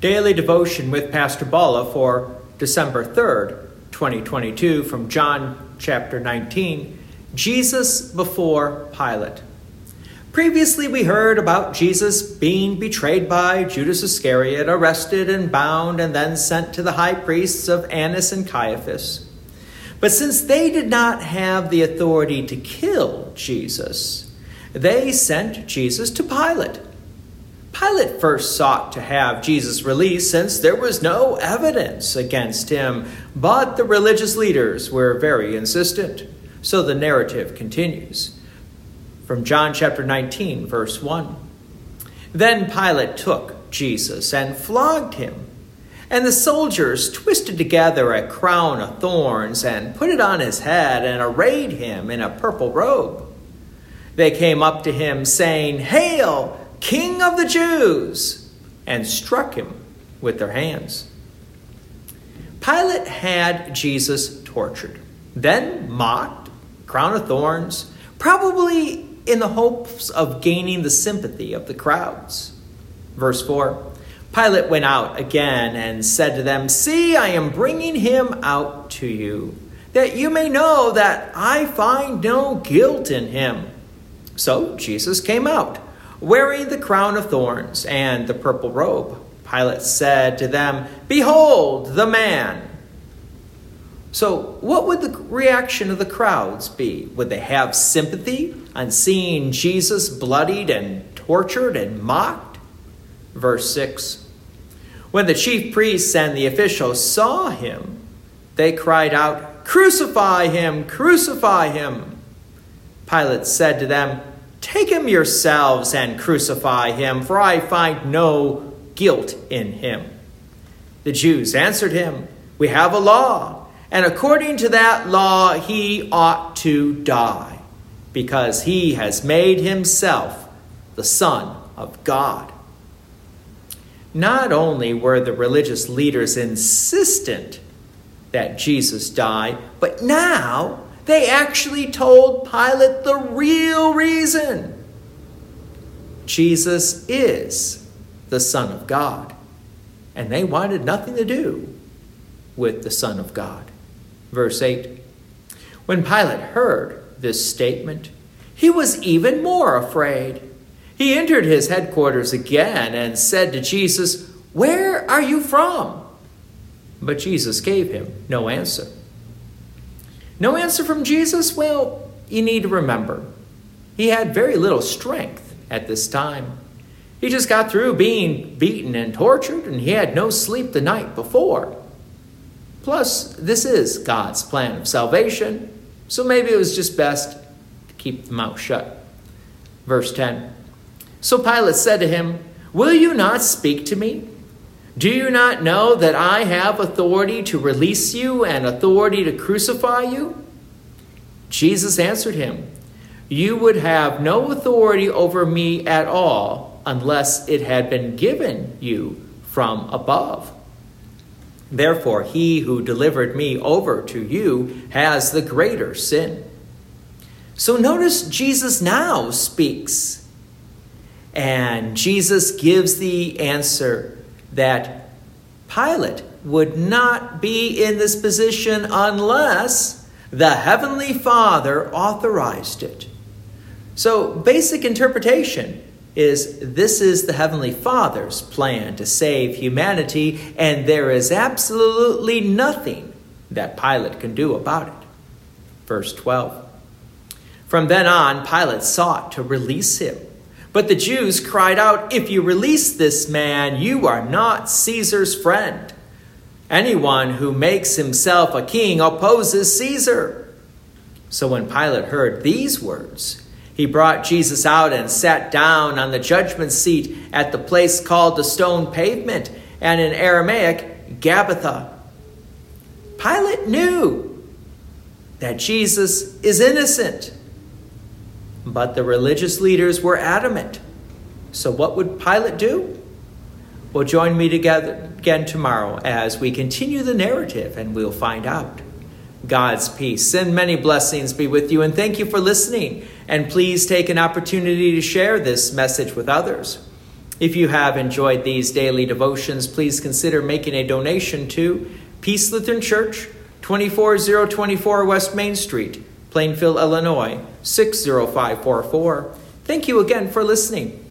Daily devotion with Pastor Bala for December 3rd, 2022, from John chapter 19 Jesus before Pilate. Previously, we heard about Jesus being betrayed by Judas Iscariot, arrested and bound, and then sent to the high priests of Annas and Caiaphas. But since they did not have the authority to kill Jesus, they sent Jesus to Pilate. Pilate first sought to have Jesus released since there was no evidence against him, but the religious leaders were very insistent. So the narrative continues. From John chapter 19, verse 1. Then Pilate took Jesus and flogged him. And the soldiers twisted together a crown of thorns and put it on his head and arrayed him in a purple robe. They came up to him, saying, Hail, King of the Jews! and struck him with their hands. Pilate had Jesus tortured, then mocked, crown of thorns, probably in the hopes of gaining the sympathy of the crowds. Verse 4 Pilate went out again and said to them, See, I am bringing him out to you, that you may know that I find no guilt in him. So Jesus came out, wearing the crown of thorns and the purple robe. Pilate said to them, Behold the man. So, what would the reaction of the crowds be? Would they have sympathy on seeing Jesus bloodied and tortured and mocked? Verse 6 When the chief priests and the officials saw him, they cried out, Crucify him! Crucify him! Pilate said to them, Take him yourselves and crucify him, for I find no guilt in him. The Jews answered him, We have a law, and according to that law he ought to die, because he has made himself the Son of God. Not only were the religious leaders insistent that Jesus die, but now they actually told Pilate the real reason Jesus is the Son of God. And they wanted nothing to do with the Son of God. Verse 8 When Pilate heard this statement, he was even more afraid. He entered his headquarters again and said to Jesus, Where are you from? But Jesus gave him no answer. No answer from Jesus? Well, you need to remember, he had very little strength at this time. He just got through being beaten and tortured, and he had no sleep the night before. Plus, this is God's plan of salvation, so maybe it was just best to keep the mouth shut. Verse 10 So Pilate said to him, Will you not speak to me? Do you not know that I have authority to release you and authority to crucify you? Jesus answered him, You would have no authority over me at all unless it had been given you from above. Therefore, he who delivered me over to you has the greater sin. So notice Jesus now speaks. And Jesus gives the answer that Pilate would not be in this position unless the Heavenly Father authorized it. So, basic interpretation is this is the Heavenly Father's plan to save humanity, and there is absolutely nothing that Pilate can do about it. Verse 12. From then on, Pilate sought to release him. But the Jews cried out, If you release this man, you are not Caesar's friend. Anyone who makes himself a king opposes Caesar. So when Pilate heard these words, he brought Jesus out and sat down on the judgment seat at the place called the stone pavement, and in Aramaic, Gabbatha. Pilate knew that Jesus is innocent but the religious leaders were adamant. So, what would Pilate do? Well, join me together again tomorrow as we continue the narrative and we'll find out. God's peace and many blessings be with you, and thank you for listening. And please take an opportunity to share this message with others. If you have enjoyed these daily devotions, please consider making a donation to Peace Lutheran Church, 24024 West Main Street, Plainfield, Illinois, 60544. Thank you again for listening.